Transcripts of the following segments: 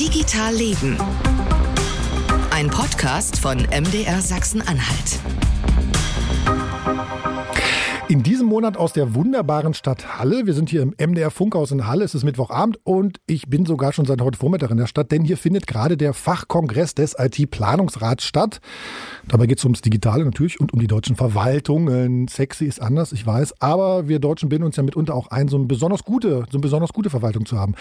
Digital Leben. Ein Podcast von MDR Sachsen-Anhalt. In diesem Monat aus der wunderbaren Stadt Halle. Wir sind hier im MDR Funkhaus in Halle. Es ist Mittwochabend und ich bin sogar schon seit heute Vormittag in der Stadt, denn hier findet gerade der Fachkongress des IT-Planungsrats statt. Dabei geht es ums Digitale natürlich und um die deutschen Verwaltungen. Sexy ist anders, ich weiß, aber wir Deutschen bilden uns ja mitunter auch ein, so eine besonders gute, so eine besonders gute Verwaltung zu haben.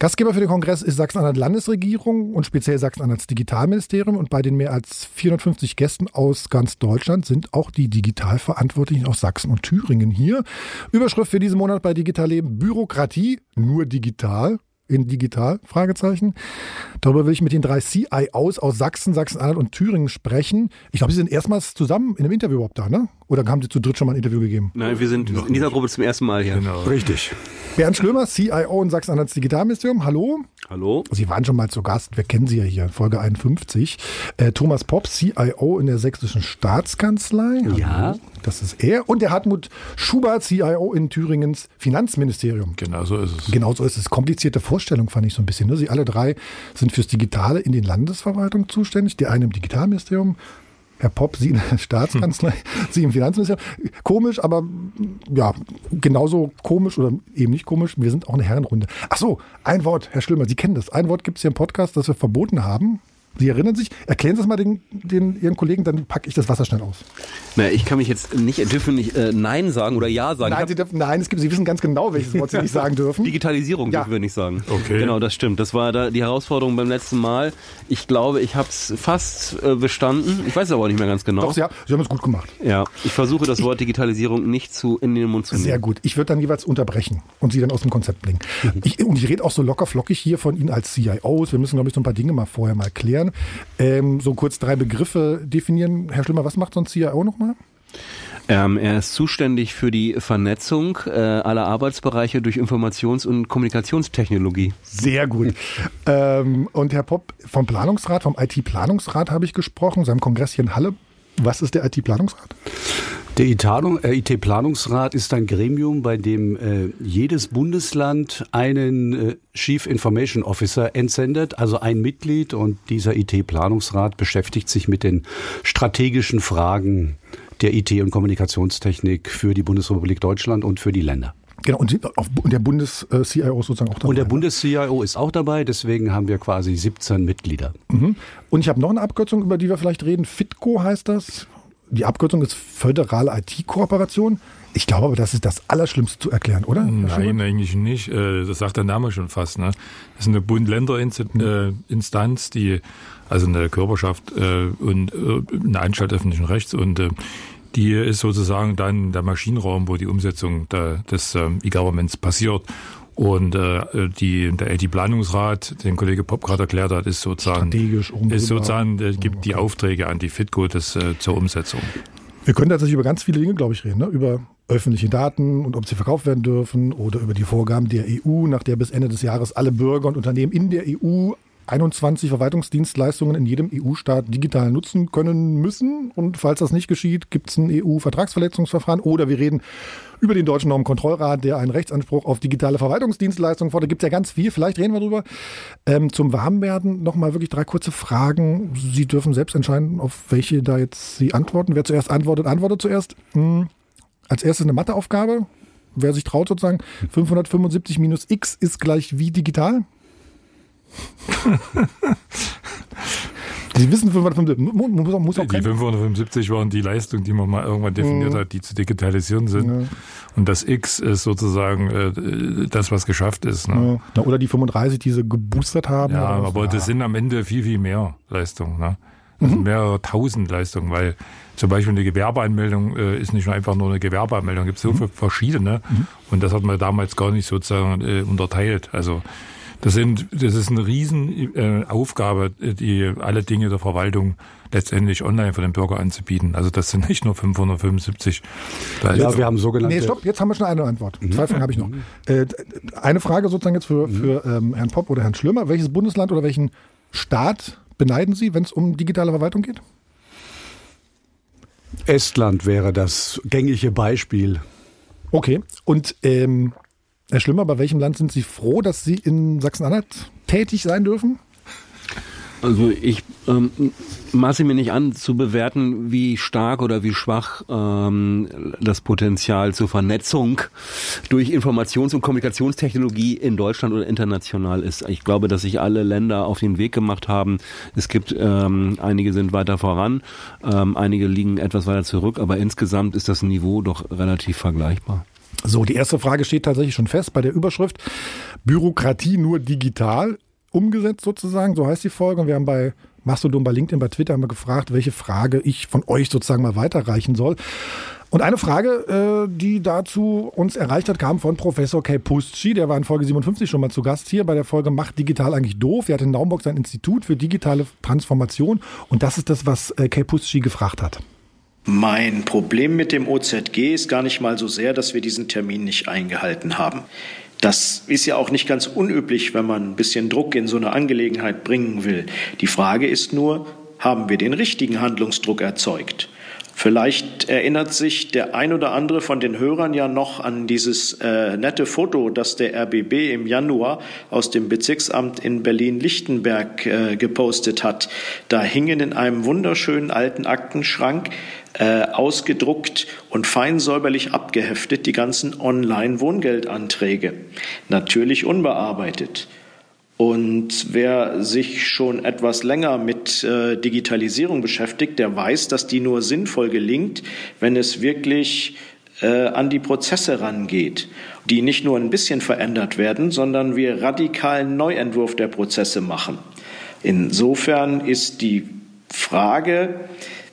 Gastgeber für den Kongress ist Sachsen-Anhalt Landesregierung und speziell Sachsen-Anhalts Digitalministerium und bei den mehr als 450 Gästen aus ganz Deutschland sind auch die Digitalverantwortlichen aus Sachsen und Thüringen hier. Überschrift für diesen Monat bei Digital Leben: Bürokratie, nur digital in digital? Fragezeichen. Darüber will ich mit den drei CIOs aus Sachsen, Sachsen-Anhalt und Thüringen sprechen. Ich glaube, Sie sind erstmals zusammen in einem Interview überhaupt da, ne? Oder haben Sie zu dritt schon mal ein Interview gegeben? Nein, wir sind in dieser Gruppe zum ersten Mal hier. Genau. Richtig. Bernd Schlömer, CIO in Sachsen-Anhalts Digitalministerium. Hallo. Hallo. Sie waren schon mal zu Gast. Wir kennen Sie ja hier, Folge 51. Äh, Thomas Popp, CIO in der Sächsischen Staatskanzlei. Ja. Das ist er. Und der Hartmut Schubert, CIO in Thüringens Finanzministerium. Genau so ist es. Genau so ist es. Komplizierte Vorstellung fand ich so ein bisschen. Ne? Sie alle drei sind fürs Digitale in den Landesverwaltungen zuständig. Der eine im Digitalministerium, Herr Popp, Sie in der Staatskanzlei, Sie im Finanzministerium. Komisch, aber ja, genauso komisch oder eben nicht komisch. Wir sind auch eine Herrenrunde. Ach so, ein Wort, Herr Schlömer, Sie kennen das. Ein Wort gibt es hier im Podcast, das wir verboten haben. Sie erinnern sich? Erklären Sie es mal den, den, Ihren Kollegen, dann packe ich das Wasser schnell aus. Na, ich kann mich jetzt nicht, dürfen nicht äh, Nein sagen oder Ja sagen. Nein, Sie dürfen, nein, es gibt, Sie wissen ganz genau, welches Wort Sie nicht sagen dürfen. Digitalisierung Ja. dürfen wir nicht sagen. Okay. Genau, das stimmt. Das war da die Herausforderung beim letzten Mal. Ich glaube, ich habe es fast äh, bestanden. Ich weiß es aber auch nicht mehr ganz genau. Doch, Sie haben, Sie haben es gut gemacht. Ja, ich versuche das Wort Digitalisierung nicht zu in den Mund zu nehmen. Sehr gut. Ich würde dann jeweils unterbrechen und Sie dann aus dem Konzept bringen. Ich, und ich rede auch so locker flockig hier von Ihnen als CIOs. Wir müssen, glaube ich, so ein paar Dinge mal vorher mal klären. Ähm, so kurz drei Begriffe definieren. Herr Schlimmer, was macht so ein CIO nochmal? Ähm, er ist zuständig für die Vernetzung äh, aller Arbeitsbereiche durch Informations- und Kommunikationstechnologie. Sehr gut. ähm, und Herr Popp, vom Planungsrat, vom IT-Planungsrat habe ich gesprochen, seinem Kongress hier in Halle. Was ist der IT-Planungsrat? Der IT-Planung- äh, IT-Planungsrat ist ein Gremium, bei dem äh, jedes Bundesland einen äh, Chief Information Officer entsendet, also ein Mitglied. Und dieser IT-Planungsrat beschäftigt sich mit den strategischen Fragen der IT- und Kommunikationstechnik für die Bundesrepublik Deutschland und für die Länder. Genau, und der Bundes-CIO ist sozusagen auch dabei. Und der ne? Bundes-CIO ist auch dabei, deswegen haben wir quasi 17 Mitglieder. Mhm. Und ich habe noch eine Abkürzung, über die wir vielleicht reden. FITCO heißt das. Die Abkürzung ist Föderale IT-Kooperation. Ich glaube aber, das ist das Allerschlimmste zu erklären, oder? Nein, eigentlich nicht. Äh, Das sagt der Name schon fast. Ne? Das ist eine Bund-Länder-Instanz, die also eine Körperschaft äh, und äh, eine Anstalt öffentlichen Rechts und die ist sozusagen dann der Maschinenraum, wo die Umsetzung der, des ähm, E-Governments passiert. Und äh, die, der IT-Planungsrat, den Kollege Popp gerade erklärt hat, ist sozusagen, ist sozusagen äh, gibt die Aufträge an die FITCO das, äh, zur Umsetzung. Wir können tatsächlich über ganz viele Dinge, glaube ich, reden. Ne? Über öffentliche Daten und ob sie verkauft werden dürfen oder über die Vorgaben der EU, nach der bis Ende des Jahres alle Bürger und Unternehmen in der EU 21 Verwaltungsdienstleistungen in jedem EU-Staat digital nutzen können müssen. Und falls das nicht geschieht, gibt es ein EU-Vertragsverletzungsverfahren. Oder wir reden über den Deutschen Normenkontrollrat, der einen Rechtsanspruch auf digitale Verwaltungsdienstleistungen fordert. Gibt es ja ganz viel. Vielleicht reden wir drüber. Ähm, zum Warmwerden nochmal wirklich drei kurze Fragen. Sie dürfen selbst entscheiden, auf welche da jetzt Sie antworten. Wer zuerst antwortet, antwortet zuerst. Hm. Als erstes eine Matheaufgabe. Wer sich traut sozusagen, 575 minus x ist gleich wie digital? Sie wissen 575, mu- mu- muss, auch- muss auch Die kein, 575 waren die Leistung, die man mal irgendwann definiert hat, die zu digitalisieren sind. Mhm. Ja. Und das X ist sozusagen äh, das, was geschafft ist. Ne? Ja. Oder die 35, die sie geboostert haben. Ja, aber das sind am Ende viel, viel mehr Leistungen. Ne? Das Mhm. sind mehrere tausend Leistungen, weil zum Beispiel eine Gewerbeanmeldung äh, ist nicht nur einfach nur eine Gewerbeanmeldung, gibt es so Mhm. viele verschiedene. Und das hat man damals gar nicht sozusagen äh, unterteilt. Also das sind, das ist eine riesen äh, die alle Dinge der Verwaltung letztendlich online für den Bürger anzubieten. Also das sind nicht nur 575 Leistungen. Ja, wir haben sogenannte. Nee, stopp, jetzt haben wir schon eine Antwort. Zwei Fragen habe ich noch. Äh, eine Frage sozusagen jetzt für, für ähm, Herrn Popp oder Herrn Schlömer. Welches Bundesland oder welchen Staat beneiden Sie, wenn es um digitale Verwaltung geht? Estland wäre das gängige Beispiel. Okay. Und ähm, Herr Schlömer, bei welchem Land sind Sie froh, dass Sie in Sachsen-Anhalt tätig sein dürfen? Also ich ähm, maße mir nicht an zu bewerten, wie stark oder wie schwach ähm, das Potenzial zur Vernetzung durch Informations- und Kommunikationstechnologie in Deutschland oder international ist. Ich glaube, dass sich alle Länder auf den Weg gemacht haben. Es gibt ähm, einige sind weiter voran, ähm, einige liegen etwas weiter zurück, aber insgesamt ist das Niveau doch relativ vergleichbar. So, die erste Frage steht tatsächlich schon fest bei der Überschrift. Bürokratie nur digital umgesetzt sozusagen, so heißt die Folge. Und wir haben bei Mastodon, bei LinkedIn, bei Twitter haben gefragt, welche Frage ich von euch sozusagen mal weiterreichen soll. Und eine Frage, äh, die dazu uns erreicht hat, kam von Professor Kay Pusci. Der war in Folge 57 schon mal zu Gast hier bei der Folge Macht digital eigentlich doof. Er hat in Naumburg sein Institut für digitale Transformation. Und das ist das, was äh, Kay Pusci gefragt hat. Mein Problem mit dem OZG ist gar nicht mal so sehr, dass wir diesen Termin nicht eingehalten haben. Das ist ja auch nicht ganz unüblich, wenn man ein bisschen Druck in so eine Angelegenheit bringen will. Die Frage ist nur, haben wir den richtigen Handlungsdruck erzeugt? Vielleicht erinnert sich der ein oder andere von den Hörern ja noch an dieses äh, nette Foto, das der RBB im Januar aus dem Bezirksamt in Berlin-Lichtenberg äh, gepostet hat. Da hingen in einem wunderschönen alten Aktenschrank äh, ausgedruckt und fein säuberlich abgeheftet die ganzen Online-Wohngeldanträge. Natürlich unbearbeitet. Und wer sich schon etwas länger mit äh, Digitalisierung beschäftigt, der weiß, dass die nur sinnvoll gelingt, wenn es wirklich äh, an die Prozesse rangeht, die nicht nur ein bisschen verändert werden, sondern wir radikalen Neuentwurf der Prozesse machen. Insofern ist die Frage,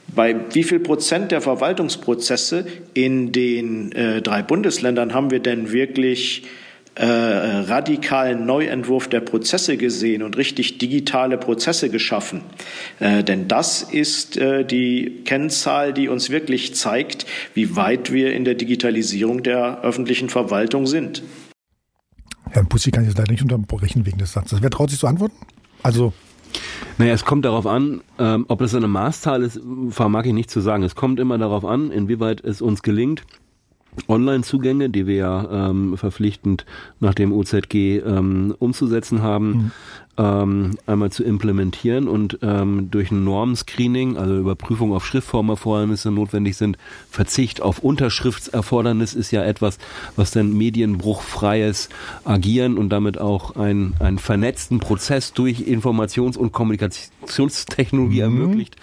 bei wie viel Prozent der Verwaltungsprozesse in den äh, drei Bundesländern haben wir denn wirklich äh, radikalen Neuentwurf der Prozesse gesehen und richtig digitale Prozesse geschaffen. Äh, denn das ist äh, die Kennzahl, die uns wirklich zeigt, wie weit wir in der Digitalisierung der öffentlichen Verwaltung sind. Herrn Pussy kann ich jetzt leider nicht unterbrechen wegen des Satzes. Wer traut sich zu antworten? Also naja, es kommt darauf an, ähm, ob das eine Maßzahl ist, vermag ich nicht zu sagen. Es kommt immer darauf an, inwieweit es uns gelingt, Online-Zugänge, die wir ja ähm, verpflichtend nach dem OZG ähm, umzusetzen haben, mhm ähm, einmal zu implementieren und ähm, durch ein Normscreening, also Überprüfung auf Schriftformerfordernisse notwendig sind. Verzicht auf Unterschriftserfordernis ist ja etwas, was dann medienbruchfreies Agieren und damit auch ein, einen vernetzten Prozess durch Informations- und Kommunikationstechnologie mhm. ermöglicht,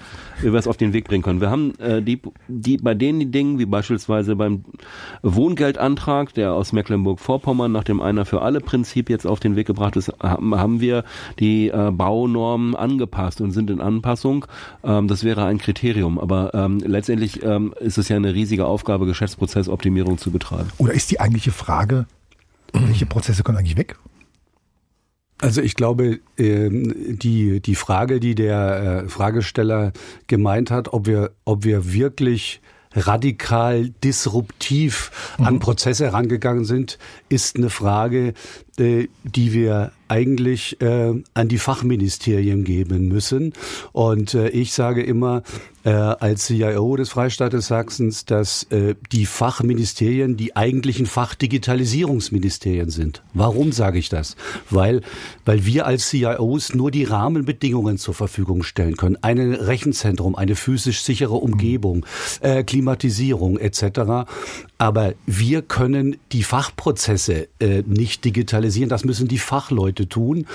es auf den Weg bringen können. Wir haben äh, die, die bei den Dingen, wie beispielsweise beim Wohngeldantrag, der aus Mecklenburg-Vorpommern nach dem Einer für alle Prinzip jetzt auf den Weg gebracht ist, haben, haben wir die äh, Baunormen angepasst und sind in Anpassung. Ähm, das wäre ein Kriterium. Aber ähm, letztendlich ähm, ist es ja eine riesige Aufgabe, Geschäftsprozessoptimierung zu betreiben. Oder ist die eigentliche Frage, welche Prozesse können eigentlich weg? Also ich glaube, ähm, die, die Frage, die der äh, Fragesteller gemeint hat, ob wir, ob wir wirklich radikal disruptiv an mhm. Prozesse herangegangen sind, ist eine Frage, die wir eigentlich äh, an die Fachministerien geben müssen. Und äh, ich sage immer äh, als CIO des Freistaates Sachsens, dass äh, die Fachministerien die eigentlichen Fachdigitalisierungsministerien sind. Warum sage ich das? Weil, weil wir als CIOs nur die Rahmenbedingungen zur Verfügung stellen können. Ein Rechenzentrum, eine physisch sichere Umgebung, äh, Klimatisierung etc. Aber wir können die Fachprozesse äh, nicht digitalisieren. Das müssen die Fachleute tun.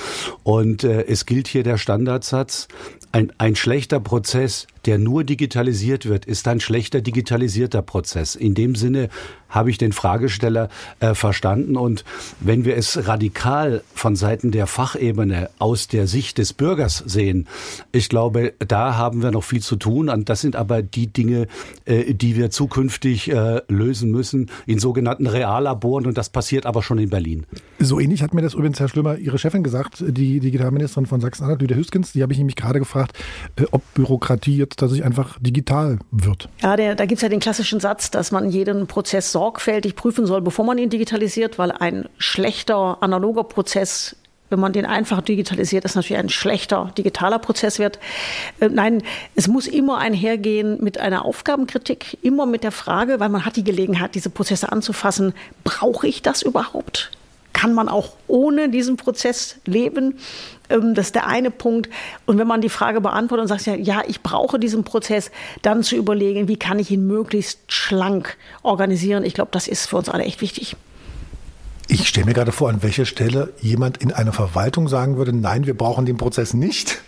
Und äh, es gilt hier der Standardsatz, ein, ein schlechter Prozess, der nur digitalisiert wird, ist ein schlechter digitalisierter Prozess. In dem Sinne habe ich den Fragesteller äh, verstanden. Und wenn wir es radikal von Seiten der Fachebene aus der Sicht des Bürgers sehen, ich glaube, da haben wir noch viel zu tun. Und das sind aber die Dinge, äh, die wir zukünftig äh, lösen müssen in sogenannten Reallaboren. Und das passiert aber schon in Berlin. So ähnlich hat mir das übrigens Herr Schlömer, Ihre Chefin gesagt, die Digitalministerin von Sachsen-Anhalt, Lüder Hüskens, die habe ich nämlich gerade gefragt, äh, ob Bürokratie jetzt tatsächlich einfach digital wird. Ja, der, da gibt es ja den klassischen Satz, dass man jeden Prozess sorgfältig prüfen soll, bevor man ihn digitalisiert, weil ein schlechter analoger Prozess wenn man den einfach digitalisiert, ist natürlich ein schlechter digitaler Prozess wird. Äh, nein, es muss immer einhergehen mit einer Aufgabenkritik, immer mit der Frage, weil man hat die Gelegenheit, diese Prozesse anzufassen, brauche ich das überhaupt? Kann man auch ohne diesen Prozess leben. Ähm, das ist der eine Punkt. Und wenn man die Frage beantwortet und sagt, ja, ja, ich brauche diesen Prozess, dann zu überlegen, wie kann ich ihn möglichst schlank organisieren. Ich glaube, das ist für uns alle echt wichtig. Ich stelle mir gerade vor, an welcher Stelle jemand in einer Verwaltung sagen würde, nein, wir brauchen den Prozess nicht.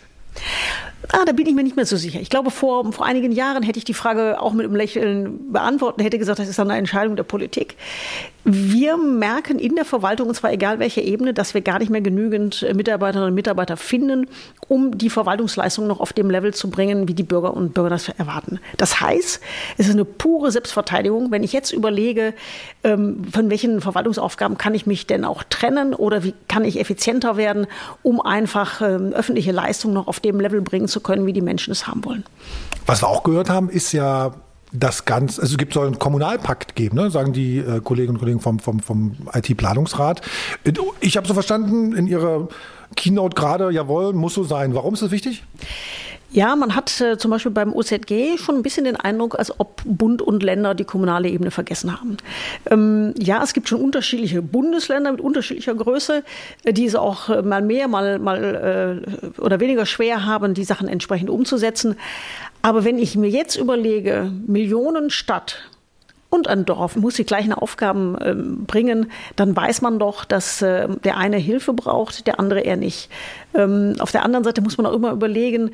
Ah, da bin ich mir nicht mehr so sicher. Ich glaube, vor, vor einigen Jahren hätte ich die Frage auch mit einem Lächeln beantwortet, hätte gesagt, das ist dann eine Entscheidung der Politik. Wir merken in der Verwaltung, und zwar egal welche Ebene, dass wir gar nicht mehr genügend äh, Mitarbeiterinnen und Mitarbeiter finden, um die Verwaltungsleistung noch auf dem Level zu bringen, wie die Bürger und Bürger das erwarten. Das heißt, es ist eine pure Selbstverteidigung. Wenn ich jetzt überlege, ähm, von welchen Verwaltungsaufgaben kann ich mich denn auch trennen oder wie kann ich effizienter werden, um einfach ähm, öffentliche Leistungen noch auf dem Level bringen zu können, wie die Menschen es haben wollen. Was wir auch gehört haben, ist ja das Ganze, also es gibt so einen Kommunalpakt geben, ne, sagen die äh, Kolleginnen und Kollegen vom, vom, vom IT-Planungsrat. Ich habe so verstanden in Ihrer Keynote gerade, jawohl, muss so sein. Warum ist das wichtig? Ja, man hat äh, zum Beispiel beim OZG schon ein bisschen den Eindruck, als ob Bund und Länder die kommunale Ebene vergessen haben. Ähm, ja, es gibt schon unterschiedliche Bundesländer mit unterschiedlicher Größe, äh, die es auch äh, mal mehr, mal, mal äh, oder weniger schwer haben, die Sachen entsprechend umzusetzen. Aber wenn ich mir jetzt überlege, Millionen Stadt und ein Dorf muss die gleichen Aufgaben ähm, bringen, dann weiß man doch, dass äh, der eine Hilfe braucht, der andere eher nicht. Ähm, auf der anderen Seite muss man auch immer überlegen,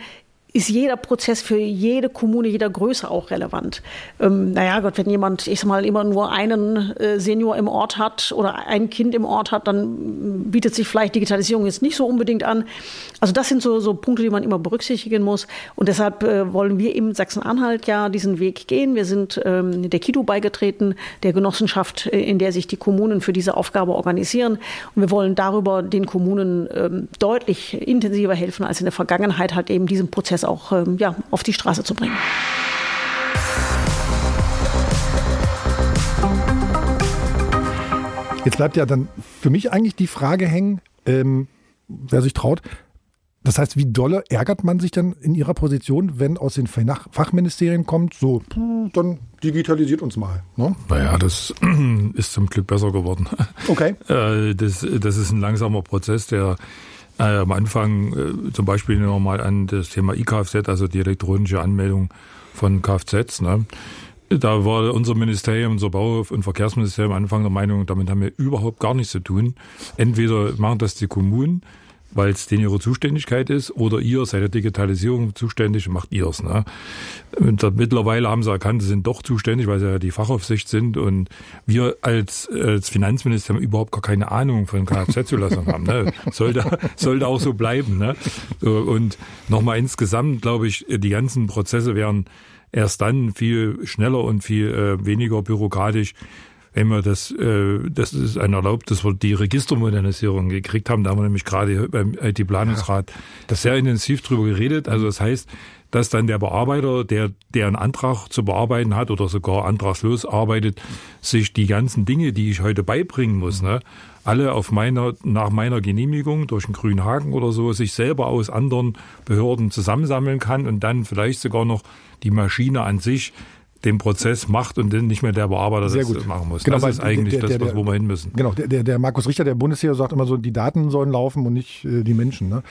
ist jeder Prozess für jede Kommune, jeder Größe auch relevant. Ähm, naja, Gott, wenn jemand, ich sag mal, immer nur einen äh, Senior im Ort hat oder ein Kind im Ort hat, dann bietet sich vielleicht Digitalisierung jetzt nicht so unbedingt an. Also das sind so, so Punkte, die man immer berücksichtigen muss. Und deshalb äh, wollen wir im Sachsen-Anhalt ja diesen Weg gehen. Wir sind ähm, der KIDO beigetreten, der Genossenschaft, äh, in der sich die Kommunen für diese Aufgabe organisieren. Und wir wollen darüber den Kommunen ähm, deutlich intensiver helfen, als in der Vergangenheit halt eben diesen Prozess auch ähm, ja, auf die Straße zu bringen. Jetzt bleibt ja dann für mich eigentlich die Frage hängen, ähm, wer sich traut. Das heißt, wie dolle ärgert man sich dann in Ihrer Position, wenn aus den Fachministerien kommt, so, dann digitalisiert uns mal. Ne? Naja, das ist zum Glück besser geworden. Okay. Äh, das, das ist ein langsamer Prozess, der äh, am Anfang, äh, zum Beispiel nehmen wir mal an das Thema IKFZ, also die elektronische Anmeldung von Kfz. Ne? Da war unser Ministerium, unser Bau- und Verkehrsministerium am Anfang der Meinung, damit haben wir überhaupt gar nichts zu tun. Entweder machen das die Kommunen, weil es denen ihre Zuständigkeit ist, oder ihr seid der Digitalisierung zuständig macht ihr es. Ne? Mittlerweile haben sie erkannt, sie sind doch zuständig, weil sie ja die Fachaufsicht sind und wir als, als Finanzministerium überhaupt gar keine Ahnung von Kfz-Zulassung haben. Ne? Sollte, sollte auch so bleiben. Ne? Und nochmal insgesamt, glaube ich, die ganzen Prozesse wären erst dann viel schneller und viel äh, weniger bürokratisch, wenn wir das, äh, das ist ein erlaubt, dass wir die Registermodernisierung gekriegt haben. Da haben wir nämlich gerade beim IT-Planungsrat ja, sehr intensiv drüber geredet. Also das heißt, dass dann der Bearbeiter, der, der einen Antrag zu bearbeiten hat oder sogar antragslos arbeitet, sich die ganzen Dinge, die ich heute beibringen muss, ne, alle auf meiner, nach meiner Genehmigung durch einen grünen Haken oder so, sich selber aus anderen Behörden zusammensammeln kann und dann vielleicht sogar noch die Maschine an sich den Prozess macht und dann nicht mehr der Bearbeiter Sehr das gut. machen muss. Genau, das ist eigentlich der- der- das, der- wo wir hin müssen. Genau, der, der, der Markus Richter, der Bundesheer, sagt immer so, die Daten sollen laufen und nicht äh, die Menschen. Ne?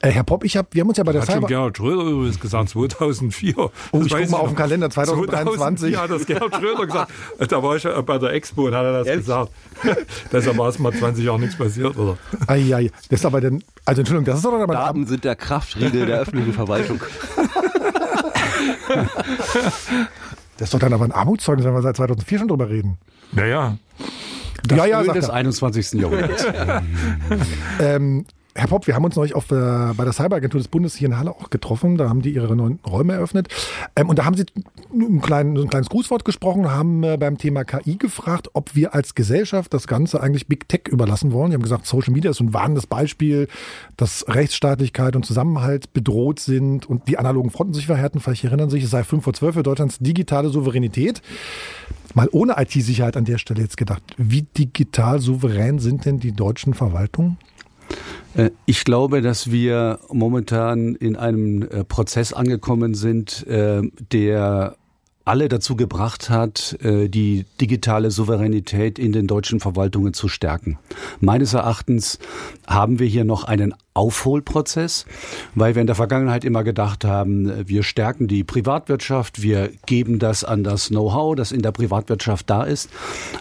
Äh, Herr Popp, ich hab, wir haben uns ja bei der Hat schon Cyber... Gerhard Schröder übrigens gesagt, 2004. Oh, Das ich weiß guck mal auf den Kalender, 2023. 2004 hat das Gerhard Schröder gesagt. Da war ich ja bei der Expo und hat er das gesagt. Deshalb war es mal 20 Jahre nichts passiert, oder? Ai, ai. Das ist aber dann, also Entschuldigung, das ist doch aber Daten sind der Kraftriegel der öffentlichen Verwaltung. Das ist doch dann aber ein Armutszeugnis, wenn wir seit 2004 schon drüber reden. Naja. ja, ja, Öl des er. 21. Jahrhunderts. Ähm, Herr Popp, wir haben uns neulich auf, äh, bei der Cyberagentur des Bundes hier in Halle auch getroffen. Da haben die ihre neuen Räume eröffnet. Ähm, und da haben sie ein, klein, ein kleines Grußwort gesprochen, haben äh, beim Thema KI gefragt, ob wir als Gesellschaft das Ganze eigentlich Big Tech überlassen wollen. Die haben gesagt, Social Media ist ein warnendes Beispiel, dass Rechtsstaatlichkeit und Zusammenhalt bedroht sind und die analogen Fronten sich verhärten. Vielleicht erinnern Sie sich, es sei 5 vor 12 für Deutschlands digitale Souveränität. Mal ohne IT-Sicherheit an der Stelle jetzt gedacht. Wie digital souverän sind denn die deutschen Verwaltungen? Äh, Ich glaube, dass wir momentan in einem äh, Prozess angekommen sind, äh, der alle dazu gebracht hat, äh, die digitale Souveränität in den deutschen Verwaltungen zu stärken. Meines Erachtens haben wir hier noch einen Aufholprozess, weil wir in der Vergangenheit immer gedacht haben, wir stärken die Privatwirtschaft, wir geben das an das Know-how, das in der Privatwirtschaft da ist.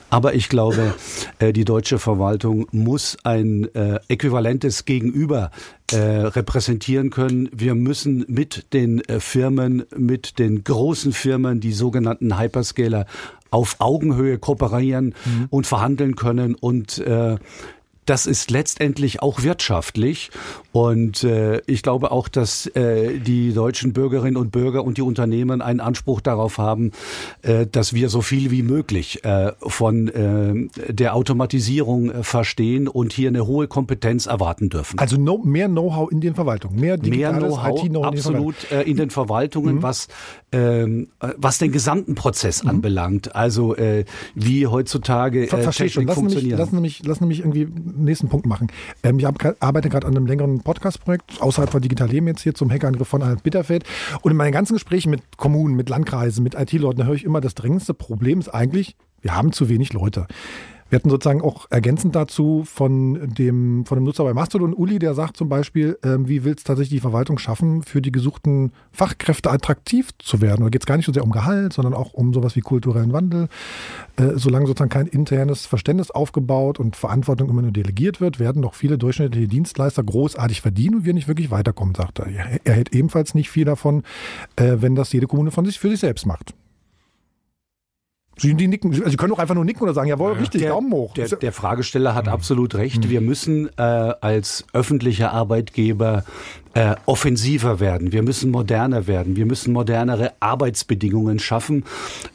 Aber ich glaube, äh, die deutsche Verwaltung muss ein äh, äquivalentes Gegenüber äh, repräsentieren können. Wir müssen mit den Firmen, mit den großen Firmen, die sogenannten Hyperscaler, auf Augenhöhe kooperieren mhm. und verhandeln können und äh, das ist letztendlich auch wirtschaftlich. Und äh, ich glaube auch, dass äh, die deutschen Bürgerinnen und Bürger und die Unternehmen einen Anspruch darauf haben, äh, dass wir so viel wie möglich äh, von äh, der Automatisierung äh, verstehen und hier eine hohe Kompetenz erwarten dürfen. Also no, mehr Know-how in den Verwaltungen, mehr digitales know-how IT-Know absolut in den, äh, in den Verwaltungen, mhm. was ähm, was den gesamten Prozess mhm. anbelangt. Also äh, wie heutzutage äh, Ver Technik schon. Lass funktionieren. Nämlich, lass nämlich, lass nämlich irgendwie nächsten Punkt machen. Ähm, ich arbeite gerade an einem längeren Podcast-Projekt außerhalb von Digital Leben jetzt hier zum Hackerangriff von Arnold Bitterfeld. Und in meinen ganzen Gesprächen mit Kommunen, mit Landkreisen, mit IT-Leuten höre ich immer, das drängendste Problem ist eigentlich, wir haben zu wenig Leute. Wir hatten sozusagen auch ergänzend dazu von dem, von dem Nutzer bei Mastodon, Uli, der sagt zum Beispiel, ähm, wie will es tatsächlich die Verwaltung schaffen, für die gesuchten Fachkräfte attraktiv zu werden? Da geht es gar nicht so sehr um Gehalt, sondern auch um sowas wie kulturellen Wandel. Äh, solange sozusagen kein internes Verständnis aufgebaut und Verantwortung immer nur delegiert wird, werden doch viele durchschnittliche Dienstleister großartig verdienen und wir nicht wirklich weiterkommen, sagt er. Er hält ebenfalls nicht viel davon, äh, wenn das jede Kommune von sich für sich selbst macht. Sie, die nicken, also Sie können doch einfach nur nicken oder sagen, jawohl, richtig, der, Daumen hoch. Der, der Fragesteller hat mhm. absolut recht. Mhm. Wir müssen äh, als öffentlicher Arbeitgeber äh, offensiver werden, wir müssen moderner werden, wir müssen modernere Arbeitsbedingungen schaffen,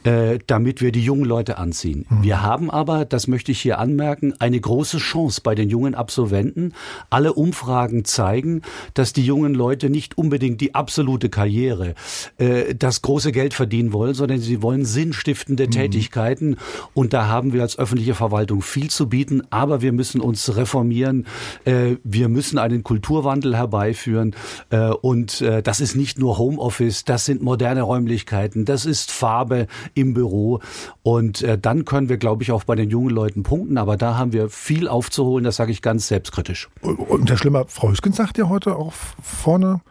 äh, damit wir die jungen Leute anziehen. Mhm. Wir haben aber, das möchte ich hier anmerken, eine große Chance bei den jungen Absolventen. Alle Umfragen zeigen, dass die jungen Leute nicht unbedingt die absolute Karriere, äh, das große Geld verdienen wollen, sondern sie wollen sinnstiftende mhm. Tätigkeiten. Und da haben wir als öffentliche Verwaltung viel zu bieten, aber wir müssen uns reformieren. Äh, wir müssen einen Kulturwandel herbeiführen können. Äh, und äh, das ist nicht nur Homeoffice, das sind moderne Räumlichkeiten, das ist Farbe im Büro. Und äh, dann können wir, glaube ich, auch bei den jungen Leuten punkten. Aber da haben wir viel aufzuholen, das sage ich ganz selbstkritisch. Und der Schlimmer, Frau Hüskens sagt ja heute auch vorne,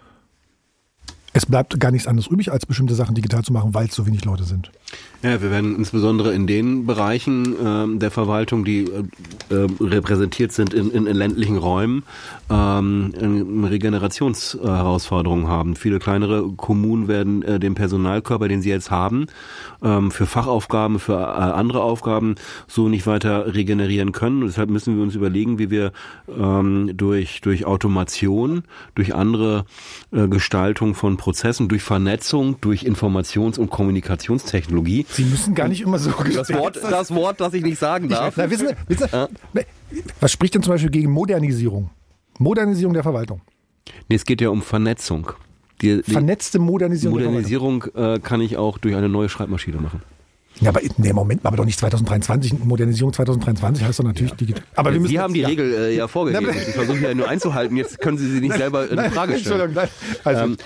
es bleibt gar nichts anderes übrig, als bestimmte Sachen digital zu machen, weil es so wenig Leute sind. Ja, wir werden insbesondere in den Bereichen äh, der Verwaltung, die äh, äh, repräsentiert sind in, in, in ländlichen Räumen, ähm, Regenerationsherausforderungen haben. Viele kleinere Kommunen werden äh, den Personalkörper, den sie jetzt haben, ähm, für Fachaufgaben, für äh, andere Aufgaben so nicht weiter regenerieren können. Und deshalb müssen wir uns überlegen, wie wir ähm, durch, durch Automation, durch andere äh, Gestaltung von Prozessen, durch Vernetzung, durch Informations- und Kommunikationstechnologie Sie müssen gar nicht immer so das Wort, das Wort, das ich nicht sagen darf. Na, wissen, wissen, ja. Was spricht denn zum Beispiel gegen Modernisierung? Modernisierung der Verwaltung. Nee, es geht ja um Vernetzung. Die, die Vernetzte Modernisierung. Modernisierung äh, kann ich auch durch eine neue Schreibmaschine machen. Ja, aber nee, Moment, aber doch nicht 2023. Modernisierung 2023 heißt doch natürlich ja. digital. Aber wir müssen Sie haben die Regel äh, ja vorgegeben. ich versuche ja nur einzuhalten. Jetzt können Sie sie nicht selber in Frage stellen. Entschuldigung, nein. Also, ähm,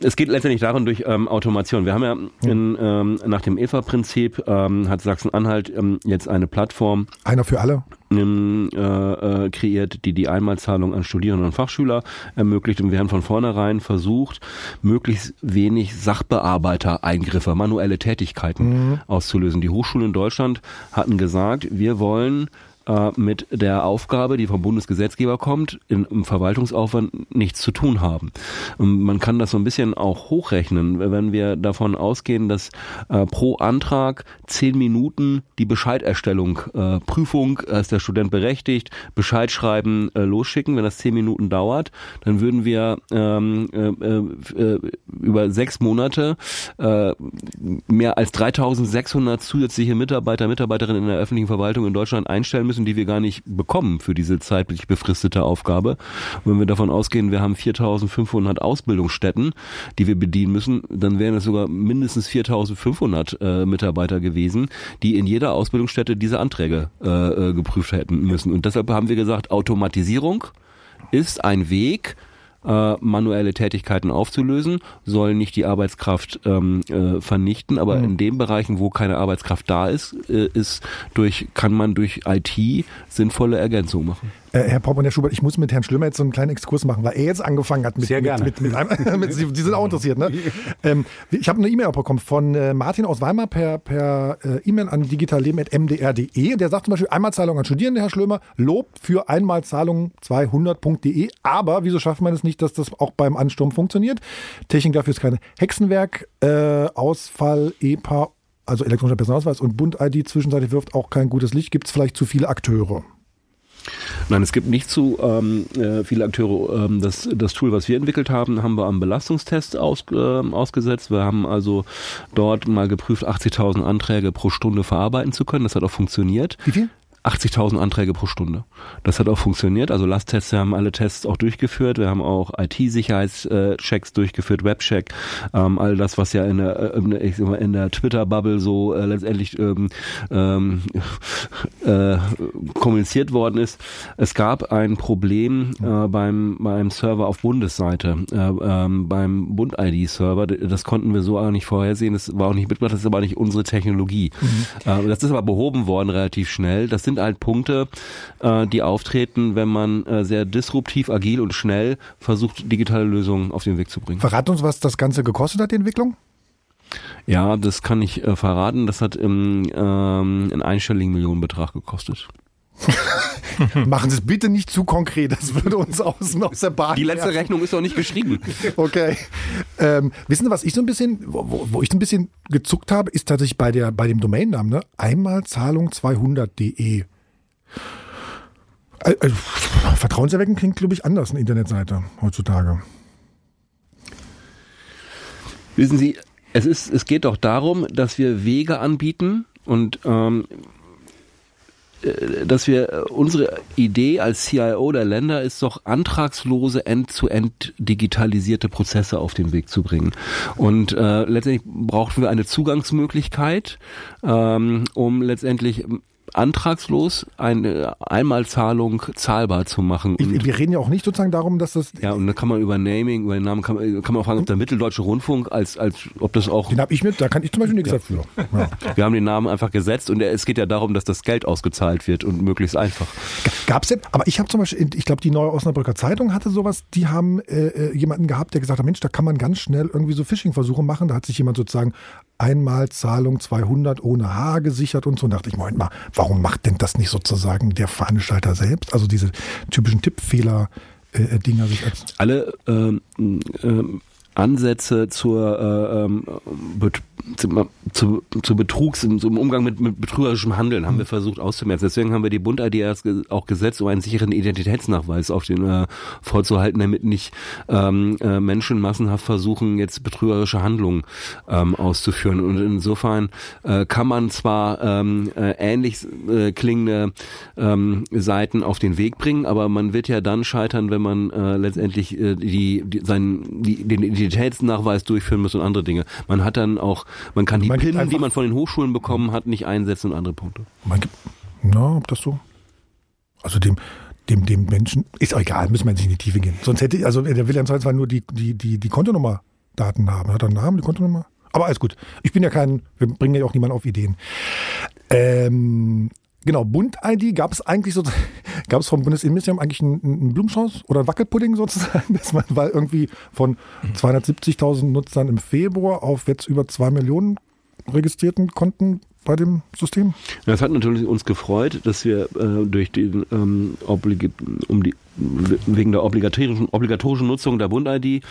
es geht letztendlich darum durch ähm, Automation. Wir haben ja in, ähm, nach dem EVA-Prinzip ähm, hat Sachsen-Anhalt ähm, jetzt eine Plattform. Einer für alle. Ähm, äh, äh, kreiert, die die Einmalzahlung an Studierende und Fachschüler ermöglicht. Und wir haben von vornherein versucht, möglichst wenig Sachbearbeitereingriffe, manuelle Tätigkeiten mhm. auszulösen. Die Hochschulen in Deutschland hatten gesagt, wir wollen äh, mit der Aufgabe, die vom Bundesgesetzgeber kommt, in, im Verwaltungsaufwand nichts zu tun haben. Und man kann das so ein bisschen auch hochrechnen, wenn wir davon ausgehen, dass äh, pro Antrag zehn Minuten die Bescheiderstellung, äh, Prüfung, äh, ist der Student berechtigt, Bescheid schreiben, äh, losschicken. Wenn das zehn Minuten dauert, dann würden wir ähm, äh, über sechs Monate mehr als 3600 zusätzliche Mitarbeiter, Mitarbeiterinnen in der öffentlichen Verwaltung in Deutschland einstellen müssen müssen, die wir gar nicht bekommen für diese zeitlich befristete Aufgabe. Und wenn wir davon ausgehen, wir haben 4500 Ausbildungsstätten, die wir bedienen müssen, dann wären es sogar mindestens 4500 äh, Mitarbeiter gewesen, die in jeder Ausbildungsstätte diese Anträge äh, äh, geprüft hätten müssen. Und deshalb haben wir gesagt, Automatisierung ist ein Weg, äh, manuelle Tätigkeiten aufzulösen, soll nicht die Arbeitskraft ähm, äh, vernichten, aber Mhm. in den Bereichen, wo keine Arbeitskraft da ist, äh, ist durch kann man durch IT sinnvolle Ergänzungen machen. Äh, Herr Popp und Herr Schubert, ich muss mit Herrn Schlümmer jetzt so einen kleinen Exkurs machen, weil er jetzt angefangen hat mit. Sehr gerne. Mit, mit, mit einem, mit, Sie, Sie sind auch interessiert, ne? ähm, ich habe eine E-Mail bekommen von äh, Martin aus Weimar per, per äh, E-Mail an digitalleben.mdr.de. Der sagt zum Beispiel Einmalzahlung an Studierende, Herr Schlömer, Lob für Einmalzahlung 200.de. Aber wieso schafft man es nicht, dass das auch beim Ansturm funktioniert? Technik dafür ist keine Hexenwerk. Äh, Ausfall, EPA, also elektronischer Personalausweis und Bund-ID zwischenzeitlich wirft auch kein gutes Licht. Gibt es vielleicht zu viele Akteure? Nein, es gibt nicht zu ähm, äh, viele Akteure. Ähm, das, das Tool, was wir entwickelt haben, haben wir am Belastungstest aus, ähm, ausgesetzt. Wir haben also dort mal geprüft, 80.000 Anträge pro Stunde verarbeiten zu können. Das hat auch funktioniert. Wie viel? 80.000 Anträge pro Stunde. Das hat auch funktioniert. Also Lasttests, wir haben alle Tests auch durchgeführt. Wir haben auch IT-Sicherheitschecks durchgeführt, Webcheck, ähm, all das, was ja in der, äh, in der, Twitter-Bubble so äh, letztendlich ähm, ähm, äh, kommuniziert worden ist. Es gab ein Problem äh, beim, beim Server auf Bundesseite, äh, ähm, beim Bund-ID-Server. Das konnten wir so auch nicht vorhersehen. Das war auch nicht mitgebracht, das ist aber nicht unsere Technologie. Äh, das ist aber behoben worden relativ schnell. Das sind halt Punkte, äh, die auftreten, wenn man äh, sehr disruptiv, agil und schnell versucht, digitale Lösungen auf den Weg zu bringen. Verrat uns, was das Ganze gekostet hat, die Entwicklung? Ja, das kann ich äh, verraten. Das hat im, ähm, einen einstelligen Millionenbetrag gekostet. Machen Sie es bitte nicht zu konkret, das würde uns außen aus der Bahn Die letzte werfen. Rechnung ist noch nicht geschrieben. Okay. Ähm, wissen Sie, was ich so ein bisschen, wo, wo- ich so ein bisschen gezuckt habe, ist tatsächlich bei der, bei dem Domainnamen, ne? Einmalzahlung200.de. Äh, äh, Vertrauenserweckend klingt, glaube ich, anders, eine Internetseite heutzutage. Wissen Sie, es ist, es geht doch darum, dass wir Wege anbieten und ähm, äh, dass wir äh, unsere Idee als CIO der Länder ist doch antragslose end-zu-end digitalisierte Prozesse auf den Weg zu bringen. Und äh, letztendlich brauchen wir eine Zugangsmöglichkeit, ähm, um letztendlich antragslos eine Einmalzahlung zahlbar zu machen. Ich, wir reden ja auch nicht sozusagen darum, dass das, ja, und dann kann man über Naming, über den Namen, kann man, kann man auch fragen, ob der Mitteldeutsche Rundfunk als, als, ob das auch, den habe ich mit, da kann ich zum Beispiel nichts dafür. Ja. wir haben den Namen einfach gesetzt und es geht ja darum, dass das Geld ausgezahlt wird und möglichst einfach. Gab's denn, aber ich habe zum Beispiel, ich glaube, die Neue Osnabrücker Zeitung hatte sowas, die haben äh, äh, jemanden gehabt, der gesagt hat, Mensch, da kann man ganz schnell irgendwie so Phishing-Versuche machen. Da hat sich jemand sozusagen Einmalzahlung 200 ohne H gesichert und so. Und dachte ich, Moment mal, warum macht denn das nicht sozusagen der Veranstalter selbst? Also diese typischen Tippfehler-Dinger sich als Alle ähm, ähm, Ansätze zur, äh, ähm, zu, zu, zu Betrugs, im, im Umgang mit, mit betrügerischem Handeln haben wir versucht auszumerzen. Deswegen haben wir die Bund-ID auch gesetzt, um einen sicheren Identitätsnachweis auf den äh, vorzuhalten, damit nicht ähm, äh, Menschen massenhaft versuchen, jetzt betrügerische Handlungen ähm, auszuführen. Und insofern äh, kann man zwar ähm, äh, ähnlich äh, klingende ähm, Seiten auf den Weg bringen, aber man wird ja dann scheitern, wenn man äh, letztendlich äh, die, die, seinen, die, den Identitätsnachweis durchführen muss und andere Dinge. Man hat dann auch, man kann die Man gibt PIN, die man von den Hochschulen bekommen hat, nicht einsetzen und andere Punkte. Man gibt, na, ob das so? Also dem, dem, dem Menschen, ist auch egal, müssen wir nicht in die Tiefe gehen. Sonst hätte, also der will ja im Zweifelsfall nur die, die, die, die Kontonummer-Daten haben. Hat er einen Namen, die Kontonummer? Aber alles gut. Ich bin ja kein, wir bringen ja auch niemanden auf Ideen. Ähm, genau, Bund-ID gab es eigentlich so, gab es vom Bundesinnenministerium eigentlich einen, einen Blumenstrauß oder einen Wackelpudding sozusagen, dass man, weil irgendwie von 270.000 Nutzern im Februar auf jetzt über zwei Millionen registrierten Konten bei dem System? Das hat natürlich uns gefreut, dass wir äh, durch den ähm, um die wegen der obligatorischen, obligatorischen Nutzung der Bund-ID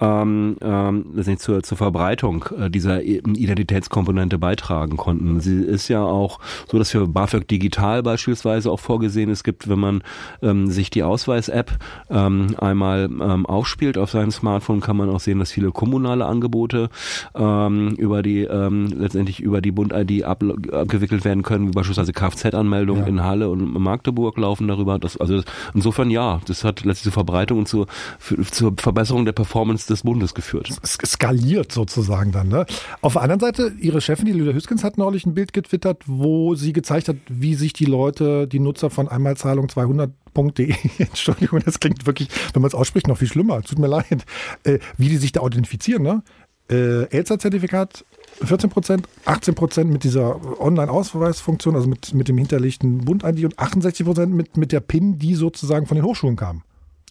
ähm, ähm, zur, zur Verbreitung äh, dieser Identitätskomponente beitragen konnten. Sie ist ja auch so, dass für BAföG Digital beispielsweise auch vorgesehen es gibt, wenn man ähm, sich die Ausweis-App ähm, einmal ähm, aufspielt auf seinem Smartphone, kann man auch sehen, dass viele kommunale Angebote ähm, über die ähm, letztendlich über die Bund-ID ab, abgewickelt werden können, wie beispielsweise Kfz-Anmeldungen Ja. in Halle und Magdeburg laufen darüber. Das, also insofern ja, klar, das hat letztlich zur Verbreitung und zur, für, zur Verbesserung der Performance des Bundes geführt. Es skaliert sozusagen dann. Ne? Auf der anderen Seite, Ihre Chefin, die Lydia Hüskens, hat neulich ein Bild getwittert, wo sie gezeigt hat, wie sich die Leute, die Nutzer von Einmalzahlung 200.de, Entschuldigung, das klingt wirklich, wenn man es ausspricht, noch viel schlimmer, tut mir leid, äh, wie die sich da authentifizieren. Ne? Äh, Elster-Zertifikat 14 Prozent, 18 Prozent mit dieser Online-Ausweisfunktion, also mit, mit dem hinterlegten Bund-ID und 68 Prozent mit, mit der PIN, die sozusagen von den Hochschulen kam.